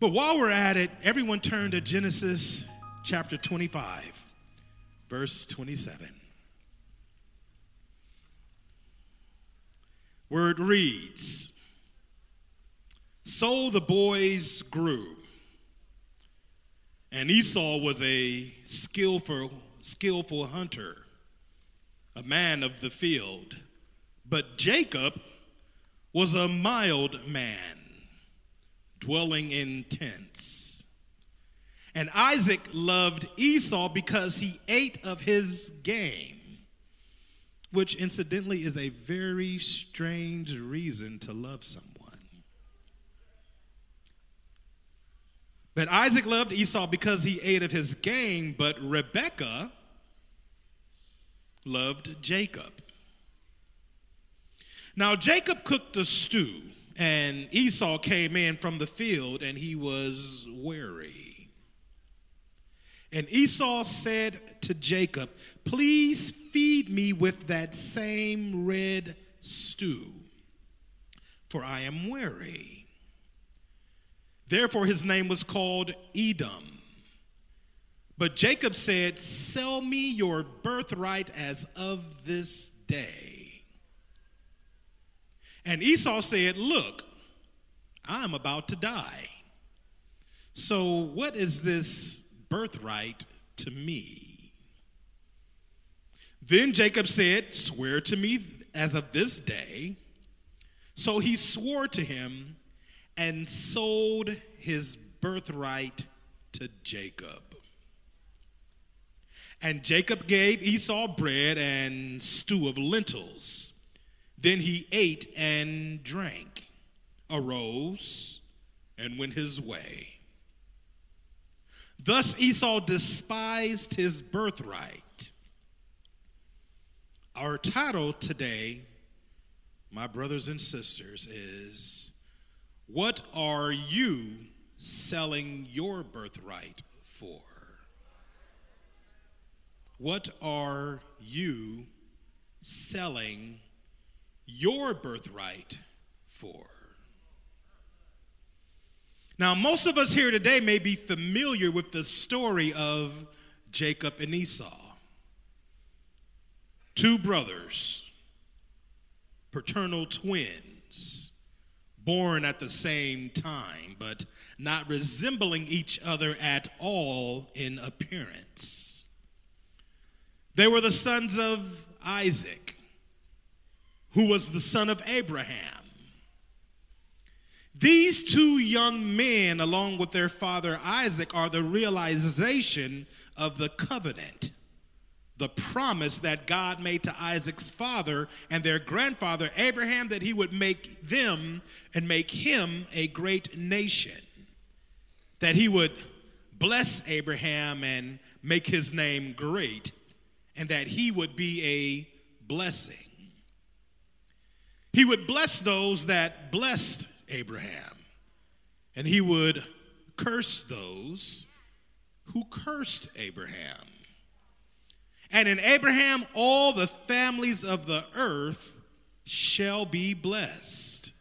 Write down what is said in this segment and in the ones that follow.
But while we're at it, everyone turn to Genesis chapter 25, verse 27. Where it reads So the boys grew, and Esau was a skillful, skillful hunter, a man of the field, but Jacob was a mild man dwelling in tents. And Isaac loved Esau because he ate of his game, which incidentally is a very strange reason to love someone. But Isaac loved Esau because he ate of his game, but Rebekah loved Jacob. Now, Jacob cooked a stew and Esau came in from the field, and he was weary. And Esau said to Jacob, Please feed me with that same red stew, for I am weary. Therefore, his name was called Edom. But Jacob said, Sell me your birthright as of this day. And Esau said, Look, I'm about to die. So, what is this birthright to me? Then Jacob said, Swear to me as of this day. So he swore to him and sold his birthright to Jacob. And Jacob gave Esau bread and stew of lentils. Then he ate and drank, arose, and went his way. Thus Esau despised his birthright. Our title today, my brothers and sisters, is What Are You Selling Your Birthright For? What are you selling your birthright for. Now, most of us here today may be familiar with the story of Jacob and Esau. Two brothers, paternal twins, born at the same time, but not resembling each other at all in appearance. They were the sons of Isaac who was the son of Abraham. These two young men, along with their father Isaac, are the realization of the covenant, the promise that God made to Isaac's father and their grandfather Abraham that he would make them and make him a great nation, that he would bless Abraham and make his name great, and that he would be a blessing. He would bless those that blessed Abraham, and he would curse those who cursed Abraham. And in Abraham, all the families of the earth shall be blessed.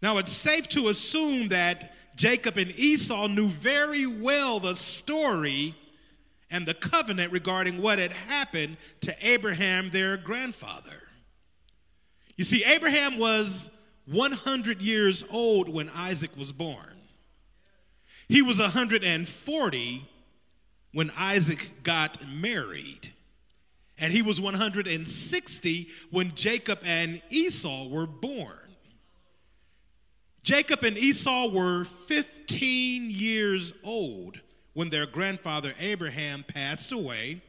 Now, it's safe to assume that Jacob and Esau knew very well the story and the covenant regarding what had happened to Abraham, their grandfather. You see, Abraham was 100 years old when Isaac was born. He was 140 when Isaac got married. And he was 160 when Jacob and Esau were born. Jacob and Esau were 15 years old when their grandfather Abraham passed away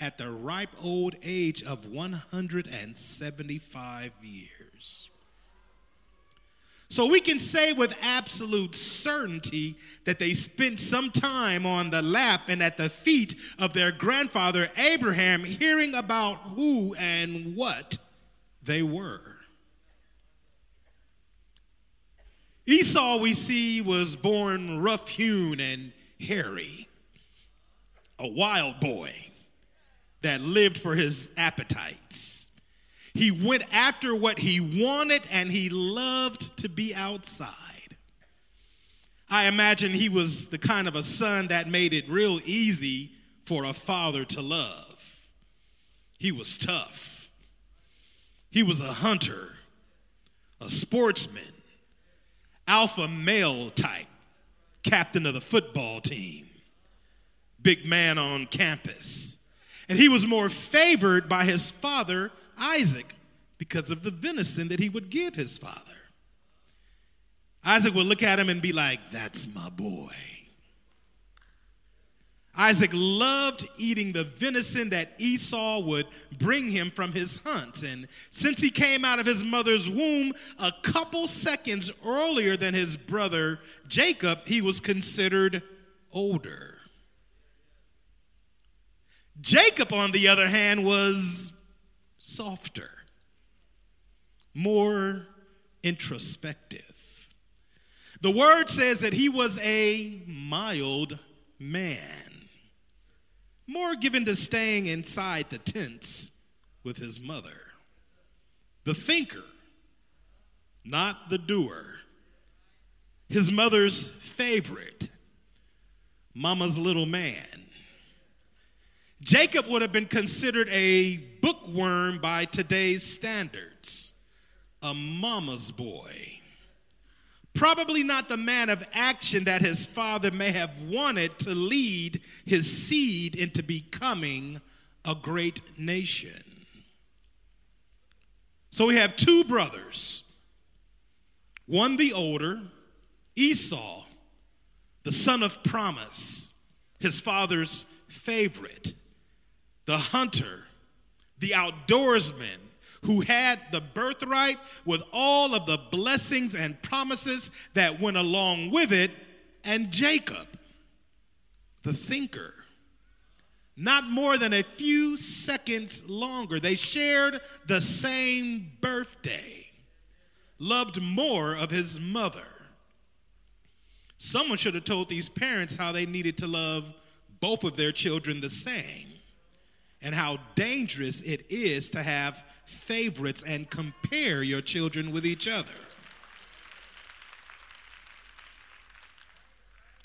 at the ripe old age of 175 years. So we can say with absolute certainty that they spent some time on the lap and at the feet of their grandfather Abraham, hearing about who and what they were. Esau, we see, was born rough hewn and hairy, a wild boy that lived for his appetites. He went after what he wanted and he loved to be outside. I imagine he was the kind of a son that made it real easy for a father to love. He was tough. He was a hunter, a sportsman, alpha male type, captain of the football team, big man on campus. And he was more favored by his father, Isaac, because of the venison that he would give his father. Isaac would look at him and be like, That's my boy. Isaac loved eating the venison that Esau would bring him from his hunt. And since he came out of his mother's womb a couple seconds earlier than his brother Jacob, he was considered older. Jacob, on the other hand, was softer, more introspective. The word says that he was a mild man, more given to staying inside the tents with his mother. The thinker, not the doer. His mother's favorite, mama's little man. Jacob would have been considered a bookworm by today's standards, a mama's boy. Probably not the man of action that his father may have wanted to lead his seed into becoming a great nation. So we have two brothers, one the older, Esau, the son of promise, his father's favorite, the hunter, the outdoorsman, who had the birthright with all of the blessings and promises that went along with it, and Jacob, the thinker. Not more than a few seconds longer. They shared the same birthday, loved more of his mother. Someone should have told these parents how they needed to love both of their children the same and how dangerous it is to have favorites and compare your children with each other.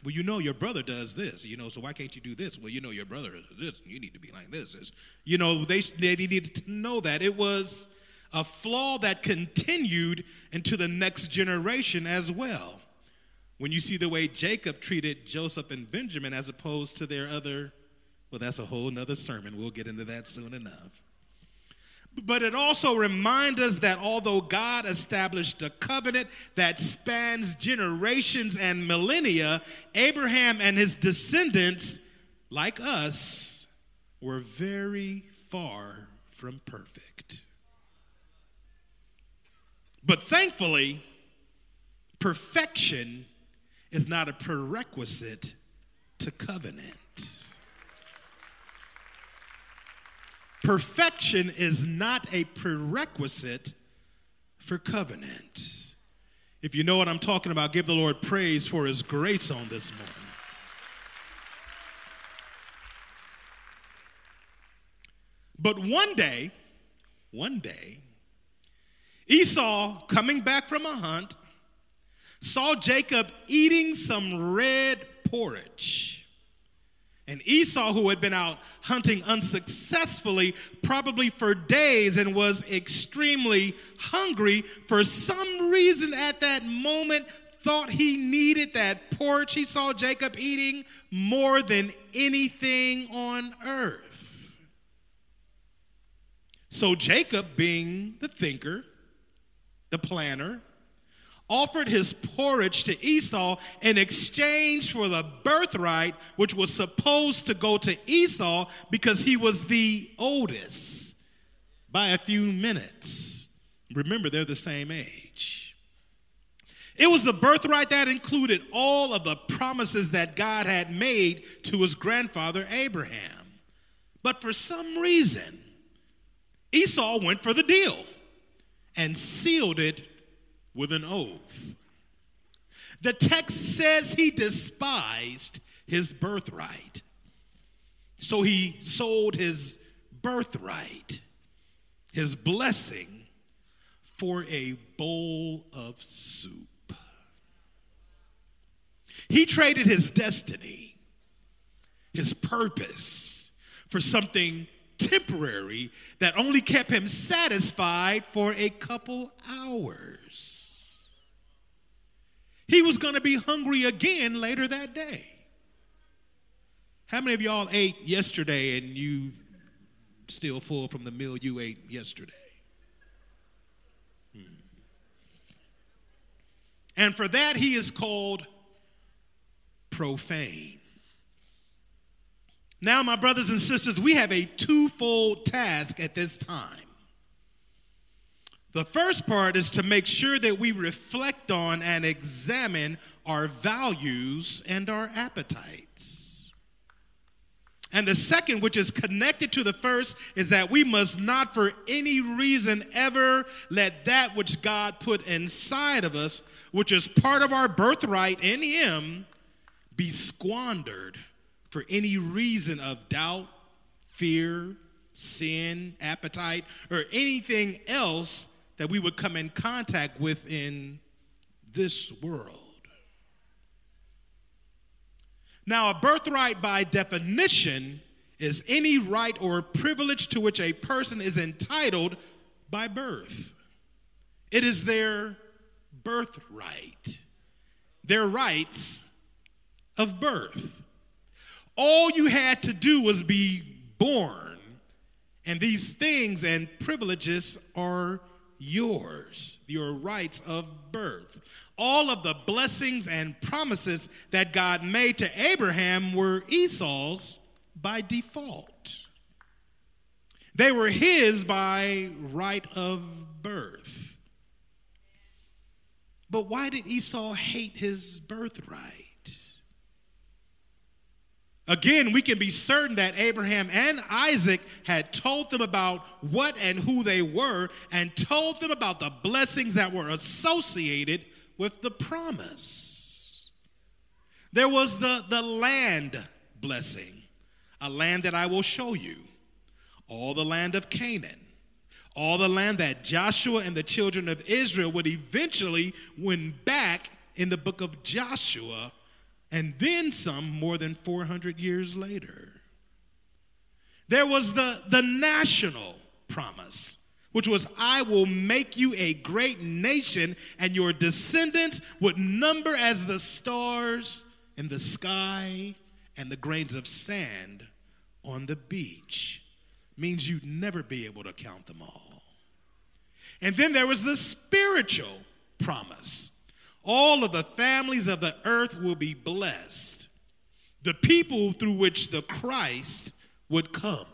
Well, you know your brother does this, you know, so why can't you do this? Well, you know your brother does this, you need to be like this. this. You know, they, they needed to know that. It was a flaw that continued into the next generation as well. When you see the way Jacob treated Joseph and Benjamin as opposed to their other, well, that's a whole nother sermon. We'll get into that soon enough. But it also reminds us that although God established a covenant that spans generations and millennia, Abraham and his descendants, like us, were very far from perfect. But thankfully, perfection is not a prerequisite to covenant. Perfection is not a prerequisite for covenant. If you know what I'm talking about, give the Lord praise for his grace on this morning. But one day, one day, Esau, coming back from a hunt, saw Jacob eating some red porridge. And Esau, who had been out hunting unsuccessfully, probably for days, and was extremely hungry, for some reason at that moment thought he needed that porch. he saw Jacob eating more than anything on earth. So Jacob, being the thinker, the planner, offered his porridge to Esau in exchange for the birthright, which was supposed to go to Esau because he was the oldest by a few minutes. Remember, they're the same age. It was the birthright that included all of the promises that God had made to his grandfather Abraham. But for some reason, Esau went for the deal and sealed it with an oath. The text says he despised his birthright. So he sold his birthright, his blessing, for a bowl of soup. He traded his destiny, his purpose, for something temporary that only kept him satisfied for a couple hours. He was going to be hungry again later that day. How many of y'all ate yesterday and you still full from the meal you ate yesterday? Hmm. And for that, he is called profane. Now, my brothers and sisters, we have a twofold task at this time. The first part is to make sure that we reflect on and examine our values and our appetites. And the second, which is connected to the first, is that we must not for any reason ever let that which God put inside of us, which is part of our birthright in Him, be squandered for any reason of doubt, fear, sin, appetite, or anything else that we would come in contact with in this world. Now, a birthright by definition is any right or privilege to which a person is entitled by birth. It is their birthright, their rights of birth. All you had to do was be born, and these things and privileges are yours, your rights of birth. All of the blessings and promises that God made to Abraham were Esau's by default. They were his by right of birth. But why did Esau hate his birthright? Again, we can be certain that Abraham and Isaac had told them about what and who they were and told them about the blessings that were associated with the promise. There was the, the land blessing, a land that I will show you, all the land of Canaan, all the land that Joshua and the children of Israel would eventually win back in the book of Joshua and then some more than 400 years later. There was the, the national promise, which was, I will make you a great nation, and your descendants would number as the stars in the sky and the grains of sand on the beach. Means you'd never be able to count them all. And then there was the spiritual promise all of the families of the earth will be blessed, the people through which the Christ would come.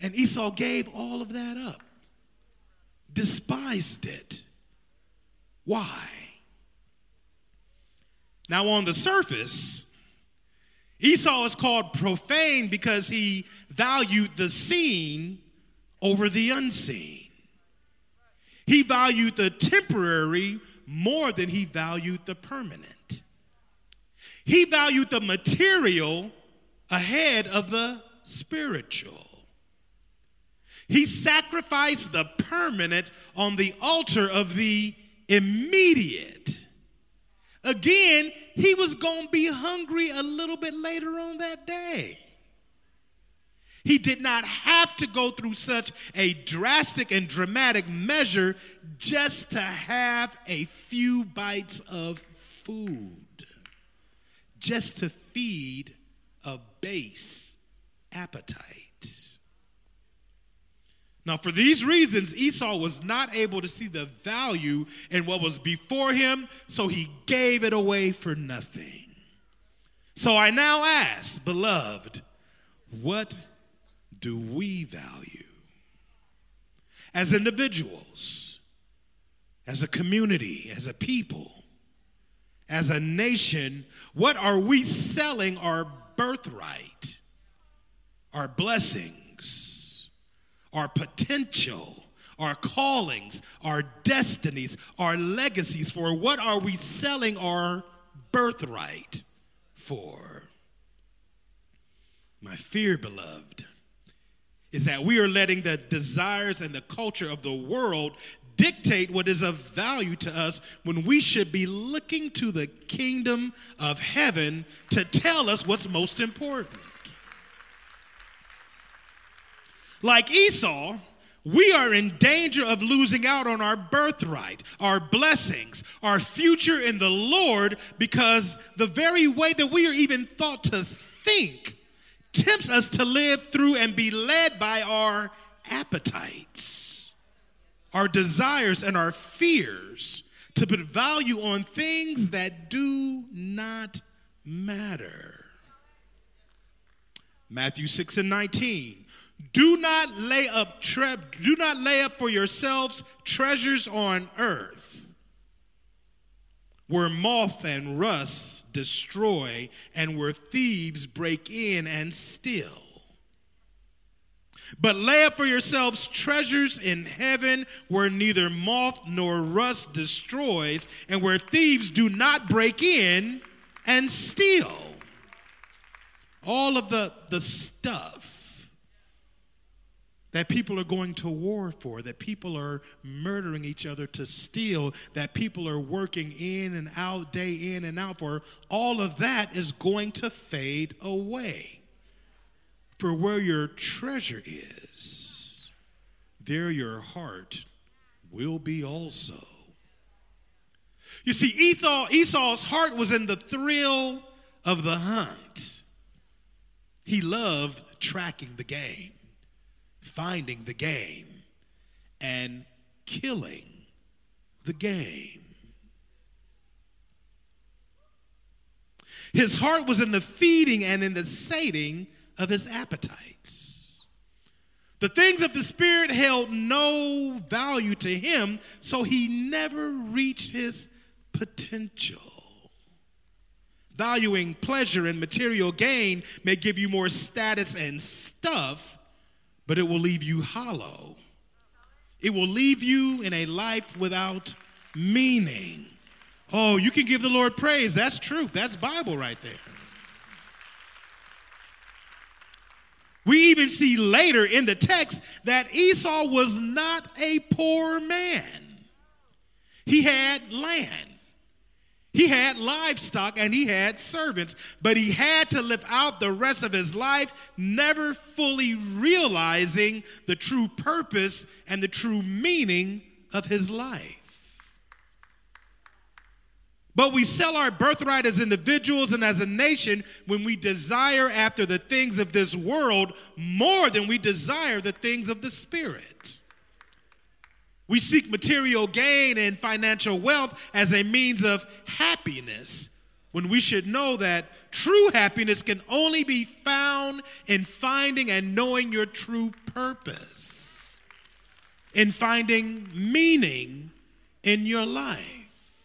And Esau gave all of that up, despised it. Why? Now, on the surface, Esau is called profane because he valued the seen over the unseen. He valued the temporary more than he valued the permanent. He valued the material ahead of the spiritual. He sacrificed the permanent on the altar of the immediate. Again, he was going to be hungry a little bit later on that day. He did not have to go through such a drastic and dramatic measure just to have a few bites of food, just to feed a base appetite. Now, for these reasons, Esau was not able to see the value in what was before him, so he gave it away for nothing. So I now ask, beloved, what do we value? As individuals, as a community, as a people, as a nation, what are we selling our birthright, our blessings, our potential, our callings, our destinies, our legacies for? What are we selling our birthright for? My fear, beloved, is that we are letting the desires and the culture of the world dictate what is of value to us when we should be looking to the kingdom of heaven to tell us what's most important. Like Esau, we are in danger of losing out on our birthright, our blessings, our future in the Lord because the very way that we are even thought to think tempts us to live through and be led by our appetites, our desires, and our fears to put value on things that do not matter. Matthew 6 and 19. Do not lay up tre- do not lay up for yourselves treasures on earth where moth and rust destroy and where thieves break in and steal. But lay up for yourselves treasures in heaven where neither moth nor rust destroys and where thieves do not break in and steal. All of the, the stuff that people are going to war for, that people are murdering each other to steal, that people are working in and out, day in and out for, all of that is going to fade away. For where your treasure is, there your heart will be also. You see, Esau, Esau's heart was in the thrill of the hunt. He loved tracking the game finding the game and killing the game. His heart was in the feeding and in the sating of his appetites. The things of the Spirit held no value to him, so he never reached his potential. Valuing pleasure and material gain may give you more status and stuff, but it will leave you hollow. It will leave you in a life without meaning. Oh, you can give the Lord praise. That's truth. That's Bible right there. We even see later in the text that Esau was not a poor man. He had land. He had livestock and he had servants, but he had to live out the rest of his life never fully realizing the true purpose and the true meaning of his life. But we sell our birthright as individuals and as a nation when we desire after the things of this world more than we desire the things of the Spirit. We seek material gain and financial wealth as a means of happiness when we should know that true happiness can only be found in finding and knowing your true purpose, in finding meaning in your life.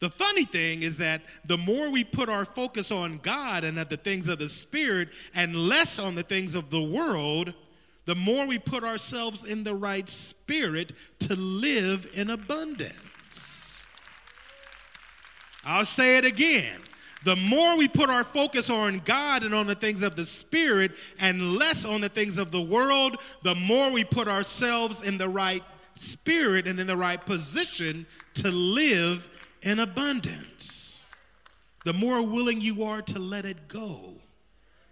The funny thing is that the more we put our focus on God and at the things of the Spirit and less on the things of the world, the more we put ourselves in the right spirit to live in abundance. I'll say it again. The more we put our focus on God and on the things of the Spirit and less on the things of the world, the more we put ourselves in the right spirit and in the right position to live in abundance. The more willing you are to let it go,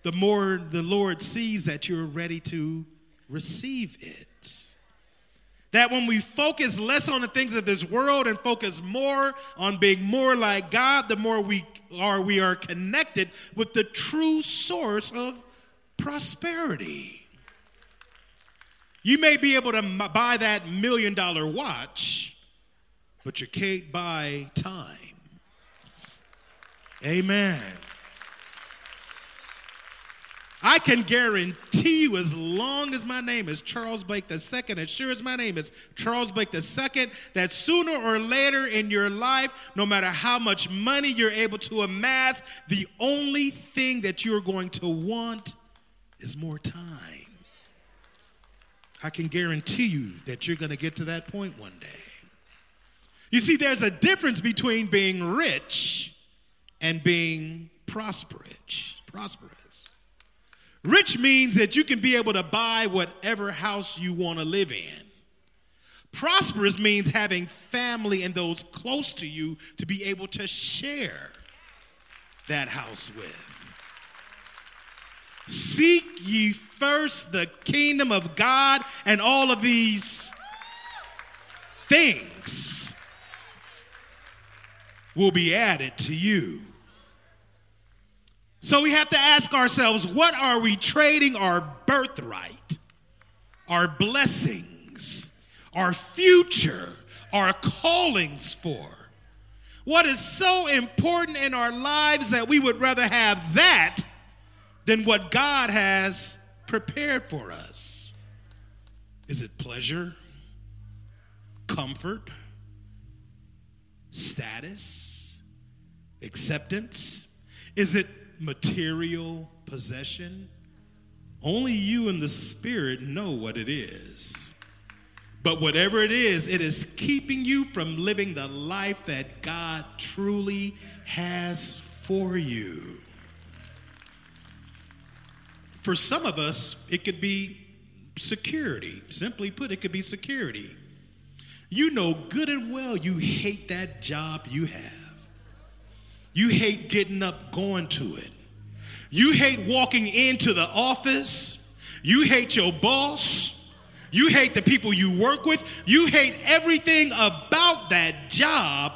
the more the Lord sees that you're ready to receive it. That when we focus less on the things of this world and focus more on being more like God, the more we are we are connected with the true source of prosperity. You may be able to buy that million dollar watch, but you can't buy time. Amen. I can guarantee you, as long as my name is Charles Blake II, as sure as my name is Charles Blake II, that sooner or later in your life, no matter how much money you're able to amass, the only thing that you're going to want is more time. I can guarantee you that you're going to get to that point one day. You see, there's a difference between being rich and being prosperous. Prosperous. Rich means that you can be able to buy whatever house you want to live in. Prosperous means having family and those close to you to be able to share that house with. Seek ye first the kingdom of God and all of these things will be added to you. So we have to ask ourselves what are we trading our birthright, our blessings, our future, our callings for? What is so important in our lives that we would rather have that than what God has prepared for us? Is it pleasure, comfort, status, acceptance? Is it material possession? Only you and the Spirit know what it is. But whatever it is, it is keeping you from living the life that God truly has for you. For some of us, it could be security. Simply put, it could be security. You know good and well you hate that job you have. You hate getting up, going to it. You hate walking into the office. You hate your boss. You hate the people you work with. You hate everything about that job,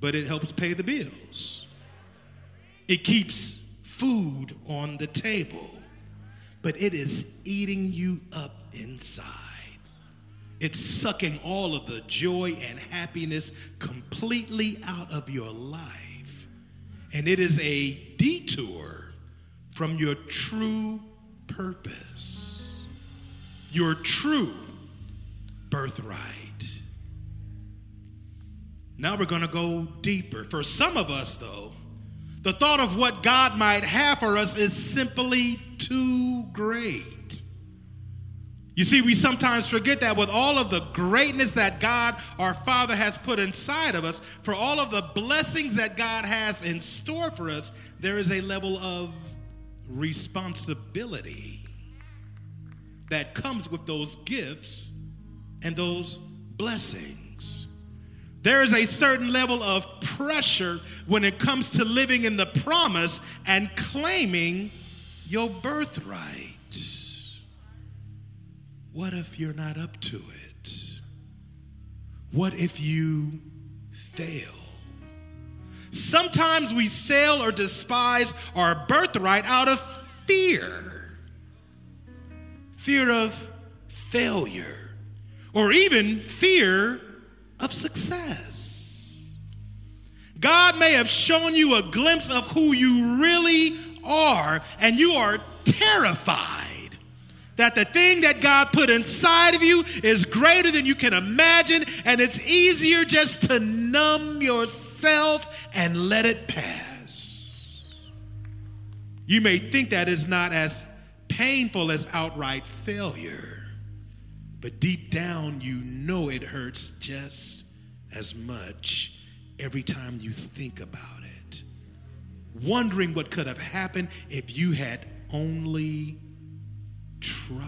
but it helps pay the bills. It keeps food on the table, but it is eating you up inside. It's sucking all of the joy and happiness completely out of your life. And it is a detour from your true purpose, your true birthright. Now we're going to go deeper. For some of us, though, the thought of what God might have for us is simply too great. You see, we sometimes forget that with all of the greatness that God, our Father, has put inside of us, for all of the blessings that God has in store for us, there is a level of responsibility that comes with those gifts and those blessings. There is a certain level of pressure when it comes to living in the promise and claiming your birthright. What if you're not up to it? What if you fail? Sometimes we sell or despise our birthright out of fear fear of failure, or even fear of success. God may have shown you a glimpse of who you really are, and you are terrified that the thing that God put inside of you is greater than you can imagine, and it's easier just to numb yourself and let it pass. You may think that is not as painful as outright failure, but deep down, you know it hurts just as much every time you think about it. Wondering what could have happened if you had only tried.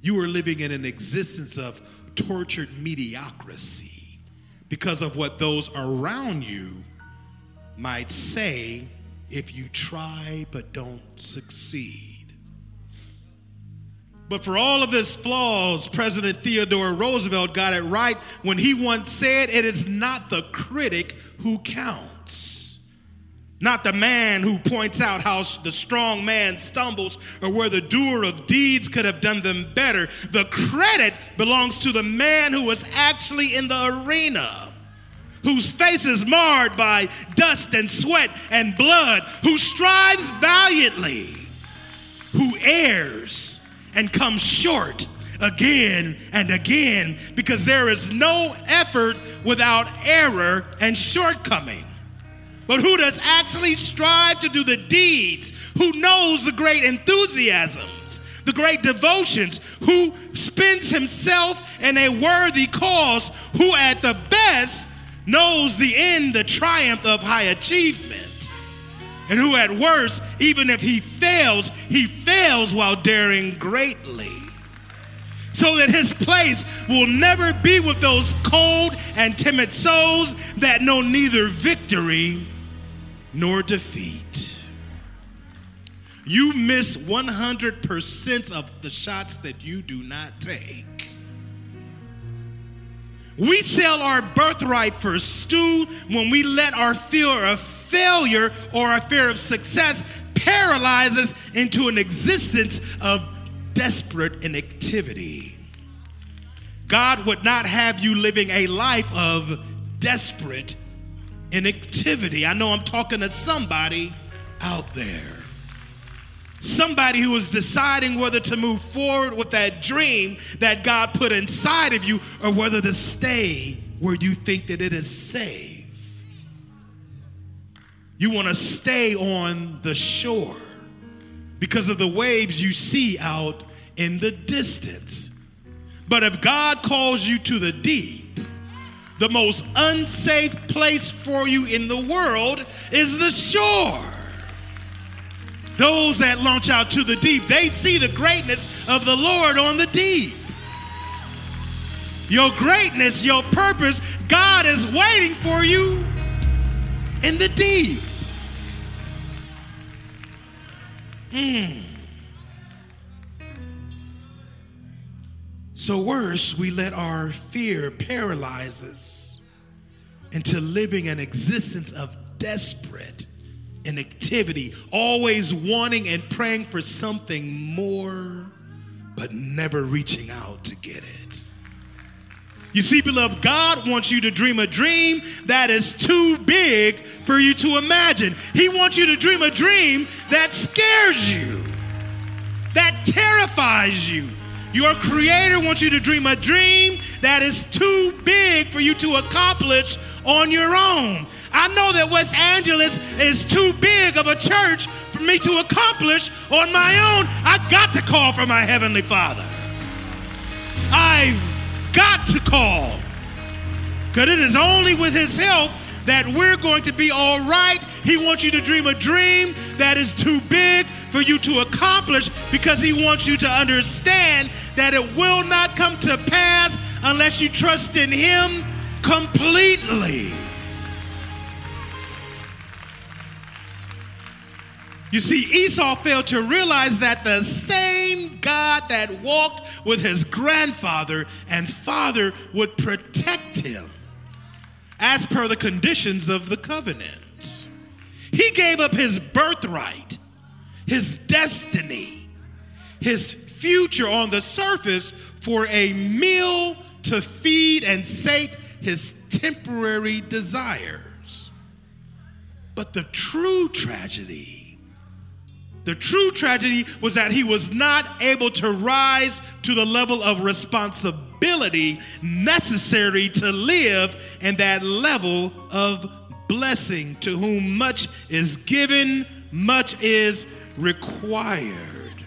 You are living in an existence of tortured mediocrity because of what those around you might say if you try but don't succeed. But for all of his flaws, President Theodore Roosevelt got it right when he once said, It is not the critic who counts not the man who points out how the strong man stumbles or where the doer of deeds could have done them better. The credit belongs to the man who was actually in the arena, whose face is marred by dust and sweat and blood, who strives valiantly, who errs and comes short again and again because there is no effort without error and shortcoming but who does actually strive to do the deeds, who knows the great enthusiasms, the great devotions, who spends himself in a worthy cause, who at the best knows the end, the triumph of high achievement. and who at worst, even if he fails, he fails while daring greatly. So that his place will never be with those cold and timid souls that know neither victory nor defeat. You miss 100% of the shots that you do not take. We sell our birthright for stew when we let our fear of failure or our fear of success paralyze us into an existence of desperate inactivity. God would not have you living a life of desperate inactivity. I know I'm talking to somebody out there. Somebody who is deciding whether to move forward with that dream that God put inside of you or whether to stay where you think that it is safe. You want to stay on the shore because of the waves you see out in the distance. But if God calls you to the deep, the most unsafe place for you in the world is the shore. Those that launch out to the deep, they see the greatness of the Lord on the deep. Your greatness, your purpose, God is waiting for you in the deep. Mm. So, worse, we let our fear paralyze us into living an existence of desperate inactivity, always wanting and praying for something more, but never reaching out to get it. You see, beloved, God wants you to dream a dream that is too big for you to imagine. He wants you to dream a dream that scares you, that terrifies you. Your Creator wants you to dream a dream that is too big for you to accomplish on your own. I know that West Angeles is too big of a church for me to accomplish on my own. I got to call for my Heavenly Father. I've got to call. Because it is only with His help that we're going to be all right. He wants you to dream a dream that is too big for you to accomplish because He wants you to understand that it will not come to pass unless you trust in Him completely. You see, Esau failed to realize that the same God that walked with his grandfather and father would protect him as per the conditions of the covenant. He gave up his birthright, his destiny, his future on the surface for a meal to feed and sate his temporary desires. But the true tragedy the true tragedy was that he was not able to rise to the level of responsibility necessary to live in that level of blessing. To whom much is given, much is required.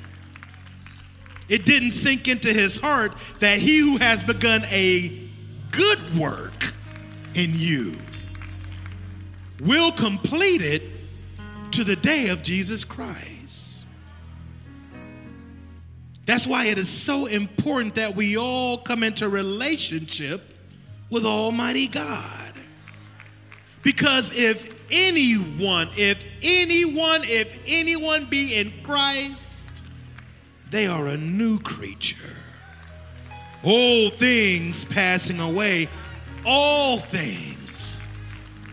It didn't sink into his heart that he who has begun a good work in you will complete it to the day of Jesus Christ. That's why it is so important that we all come into relationship with Almighty God. Because if anyone, if anyone, if anyone be in Christ, they are a new creature. Old things passing away, all things,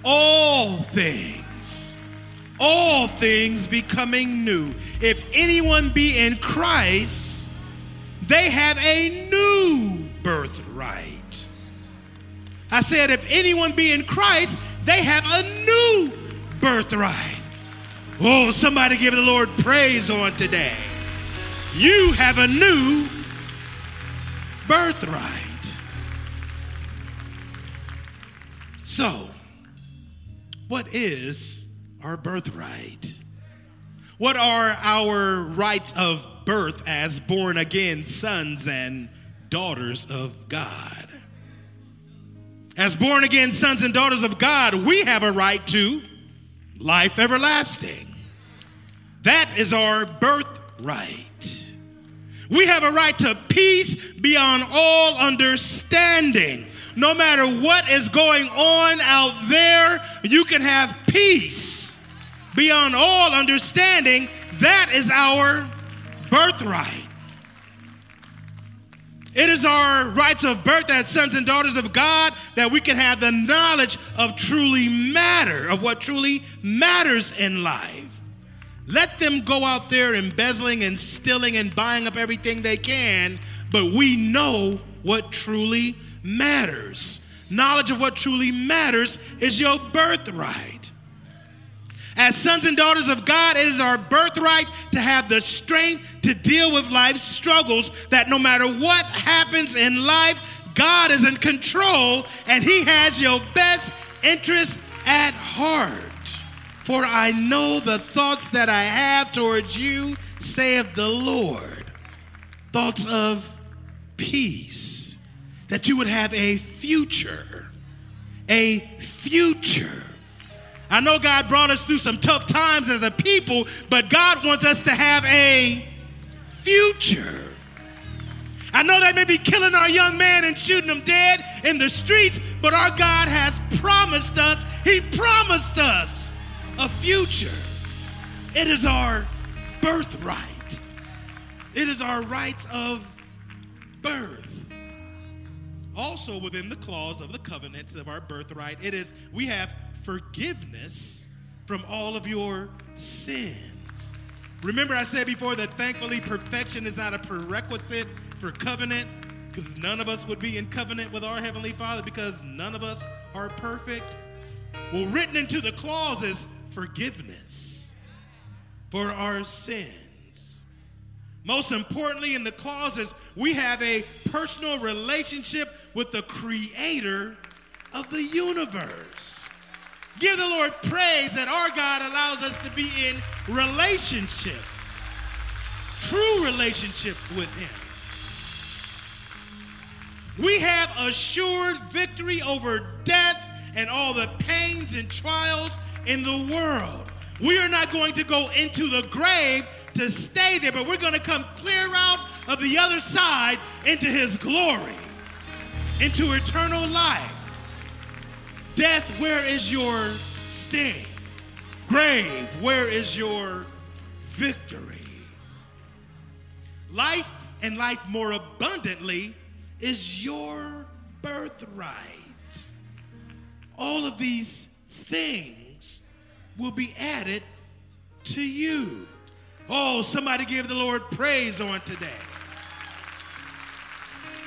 all things, all things becoming new. If anyone be in Christ, they have a new birthright. I said, if anyone be in Christ, they have a new birthright. Oh, somebody give the Lord praise on today. You have a new birthright. So, what is our birthright? What are our rights of birth as born again sons and daughters of God? As born again sons and daughters of God, we have a right to life everlasting. That is our birthright. We have a right to peace beyond all understanding. No matter what is going on out there, you can have peace beyond all understanding. That is our birthright. It is our rights of birth as sons and daughters of God that we can have the knowledge of truly matter, of what truly matters in life. Let them go out there embezzling and stealing and buying up everything they can, but we know what truly matters. Knowledge of what truly matters is your birthright. As sons and daughters of God, it is our birthright to have the strength to deal with life's struggles, that no matter what happens in life, God is in control and He has your best interest at heart. For I know the thoughts that I have towards you, saith the Lord. Thoughts of peace, that you would have a future. A future I know God brought us through some tough times as a people, but God wants us to have a future. I know they may be killing our young man and shooting him dead in the streets, but our God has promised us, He promised us a future. It is our birthright, it is our rights of birth. Also, within the clause of the covenants of our birthright, it is we have forgiveness from all of your sins. Remember, I said before that thankfully perfection is not a prerequisite for covenant because none of us would be in covenant with our Heavenly Father because none of us are perfect. Well, written into the clause is forgiveness for our sins. Most importantly, in the clauses, we have a personal relationship with the creator of the universe. Give the Lord praise that our God allows us to be in relationship, true relationship with Him. We have assured victory over death and all the pains and trials in the world. We are not going to go into the grave to stay there, but we're going to come clear out of the other side into His glory, into eternal life. Death, where is your sting? Grave, where is your victory? Life and life more abundantly is your birthright. All of these things will be added to you. Oh, somebody give the Lord praise on today.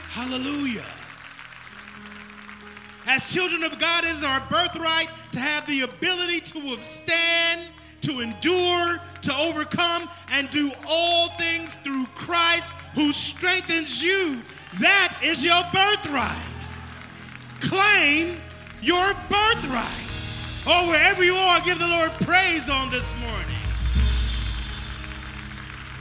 Hallelujah. As children of God, it is our birthright to have the ability to withstand, to endure, to overcome, and do all things through Christ who strengthens you. That is your birthright. Claim your birthright. Oh, wherever you are, give the Lord praise on this morning.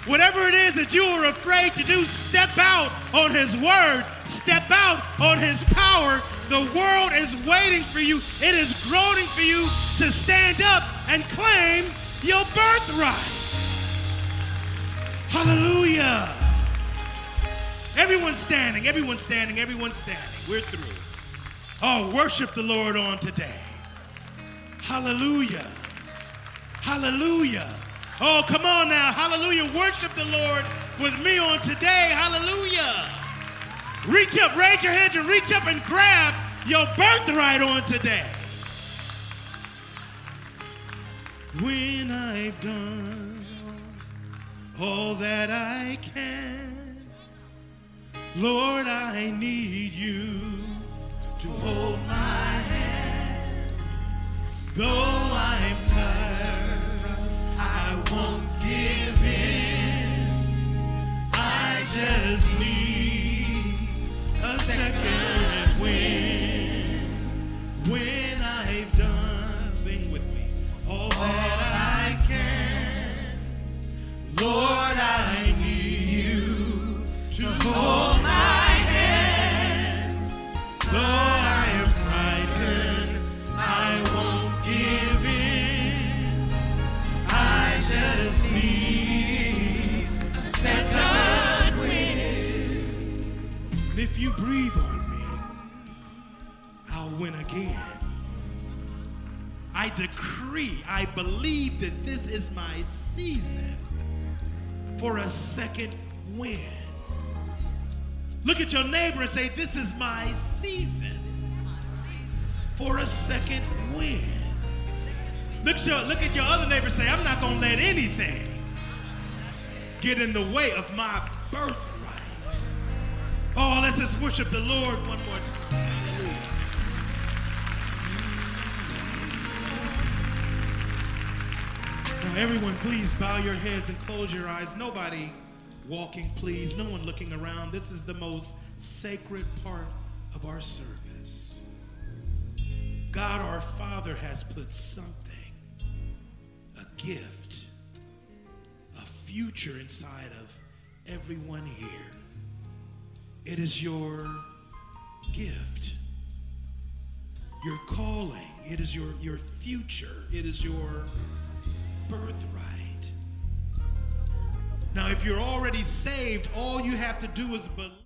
Whatever it is that you are afraid to do, step out on His word, step out on His power, the world is waiting for you. It is groaning for you to stand up and claim your birthright. Hallelujah. Everyone's standing, everyone's standing, everyone's standing. We're through. Oh, worship the Lord on today. Hallelujah. Hallelujah. Oh, come on now. Hallelujah. Worship the Lord with me on today. Hallelujah. Reach up, raise your hands and reach up and grab your birthright on today. When I've done all that I can, Lord, I need you to hold my hand. Though I'm tired, I won't give in. I just need second wind. When I've done, sing with me, all that I can. Lord, I need you to hold breathe on me, I'll win again. I decree, I believe that this is my season for a second win. Look at your neighbor and say, This is my season for a second win. Look at your, look at your other neighbor and say, I'm not going to let anything get in the way of my birthday. Oh, let's just worship the Lord one more time. Hallelujah. Now, everyone, please bow your heads and close your eyes. Nobody walking, please. No one looking around. This is the most sacred part of our service. God our Father has put something, a gift, a future inside of everyone here. It is your gift, your calling, it is your, your future, it is your birthright. Now, if you're already saved, all you have to do is believe.